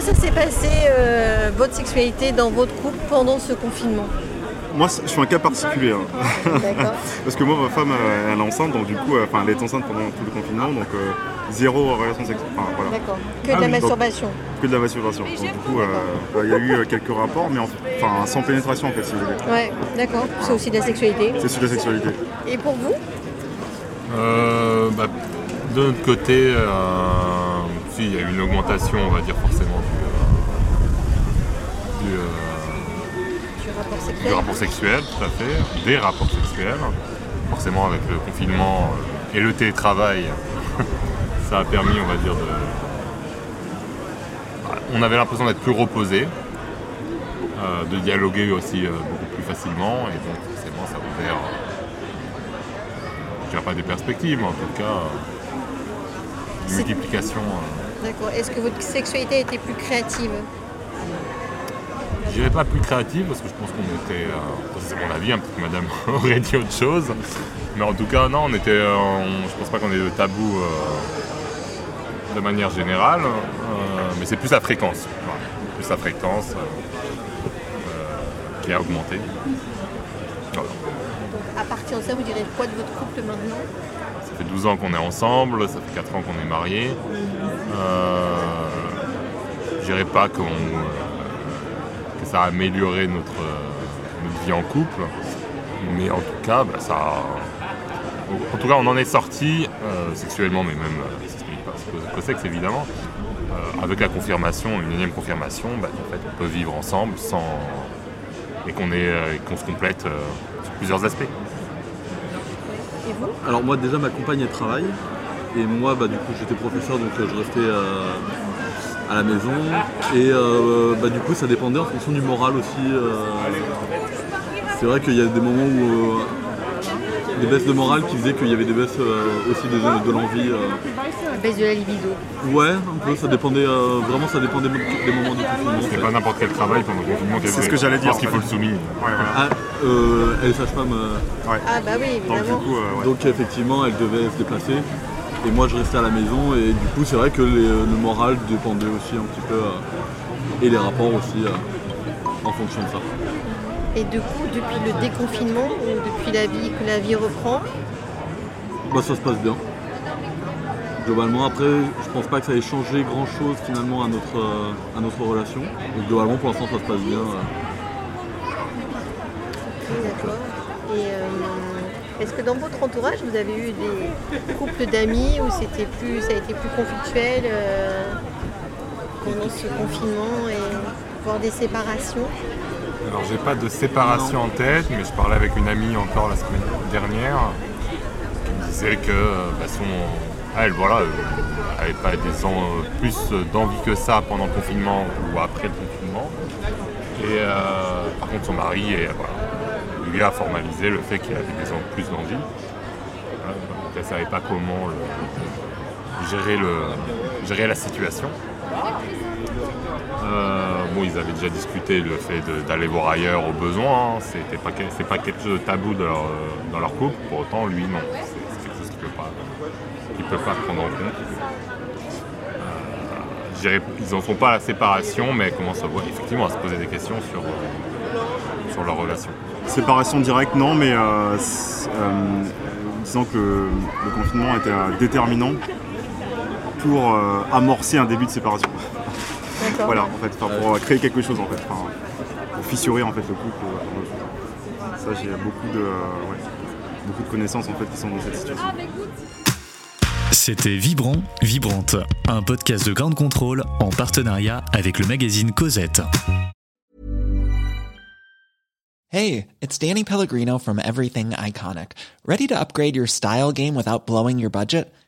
passé euh, votre sexualité dans votre couple pendant ce confinement Moi, je suis un cas particulier. hein. D'accord. Parce que moi, ma femme, euh, elle est enceinte, donc du coup, euh, enfin, elle est enceinte pendant tout le confinement, donc euh, zéro relation sexuelle. Enfin, voilà. D'accord. Que de Ah la oui, donc- masturbation. Que de la masturbation. Donc du coup, euh, bah, il y a eu quelques rapports, mais en- enfin, sans pénétration en fait, si vous voulez. Ouais, d'accord. C'est aussi de la sexualité. C'est sur la sexualité. Et pour vous? Euh, bah, de notre côté, euh, si, il y a eu une augmentation, on va dire forcément du, euh, du, euh, Du rapport du sexuel rapport sexuel, tout à fait, des rapports sexuels. Forcément, avec le confinement euh, et le télétravail, ça a permis, on va dire, de. Bah, On avait l'impression d'être plus reposé, euh, de dialoguer aussi euh, beaucoup plus facilement, et donc forcément, ça a ouvert. euh, je dirais pas des perspectives, mais en tout cas, multiplication. euh, D'accord. Est-ce que votre sexualité été plus créative Je dirais pas plus créative parce que je pense qu'on était. euh, ça, c'est mon avis, hein, peut-être que madame aurait dit autre chose. Mais en tout cas, non, on était. euh, on- je pense pas qu'on ait de tabou euh, de manière générale. mais c'est plus la fréquence. Voilà. Plus la fréquence qui a augmenté. À partir de ça, vous direz quoi de votre couple maintenant Ça fait 12 ans qu'on est ensemble, ça fait 4 ans qu'on est mariés. Euh, je dirais pas euh, que ça a amélioré notre, euh, notre vie en couple, mais en tout cas, bah, ça a- En tout cas, on en est sorti euh, sexuellement, mais même pas sexe évidemment, avec la confirmation, une énième confirmation, bah, en fait, on peut vivre ensemble sans et qu'on se complète sur plusieurs aspects. Alors moi déjà ma compagne elle travaille et moi bah, du coup j'étais professeur donc euh, je restais euh, à la maison et euh, bah, du coup ça dépendait en fonction du moral aussi. c'est vrai qu'il y a des moments où des baisses de morale qui faisaient qu'il y avait des baisses euh, aussi de, de l'envie. euh. La baisse de la libido. Ouais un peu ça dépendait euh, vraiment ça dépendait des moments du confinement. fait. pas n'importe quel travail pendant le confinement. C'est ce que j'allais dire, pense qu'il faut le souligner. Ouais, voilà. Ah, euh, elle est sage-femme euh, Ah bah oui, Donc du évidemment. coup, euh, ouais. Donc effectivement, elle devait se déplacer. Et moi, je restais à la maison. Et du coup, c'est vrai que les- le moral dépendait aussi un petit peu. euh, et les rapports aussi euh, en fonction de ça. Et du coup, depuis le déconfinement ou depuis la vie que la vie reprend, Bah, ça se passe bien. Globalement, après, je pense pas que ça ait changé grand chose finalement à notre, euh, à notre relation. Donc globalement, pour l'instant, ça se passe bien. euh. d'accord. Et euh, est-ce que dans votre entourage, vous avez eu des couples d'amis où c'était plus, ça a été plus conflictuel euh, pendant ce confinement et des séparations Alors j'ai pas de séparation en tête, mais je parlais avec une amie encore la semaine dernière qui me disait que euh, bah, son, elle voilà, euh, avait pas des en- euh, plus d'envie que ça pendant le confinement ou après le confinement. Et euh, par contre son mari lui a formalisé le fait qu'il avait des en- plus d'envie. Elle savait pas comment gérer, le, gérer la situation. Euh, bon, ils avaient déjà discuté le fait d'aller voir ailleurs au besoin. hein. C'était pas, c'est pas quelque chose de tabou dans leur, euh, dans leur couple. Pour autant, lui, non. C'est quelque chose qu'il peut pas, peut pas prendre en compte. Euh, ils n'en sont pas la séparation, mais commencent à, effectivement à se poser des questions sur, sur leur relation. Séparation directe, non, mais disons que le, confinement était déterminant pour amorcer un début de séparation. Voilà, en fait, pour euh, créer quelque chose, en fait, pour fissurer en fait le couple. euh, ça, j'ai beaucoup de, euh, ouais, beaucoup de connaissances en fait qui sont dans cette situation. C'était Vibrant, Vibrante, un podcast de Grande Contrôle en partenariat avec le magazine Cosette. Hey, it's Danny Pellegrino from Everything Iconic. Ready to upgrade your style game without blowing your budget?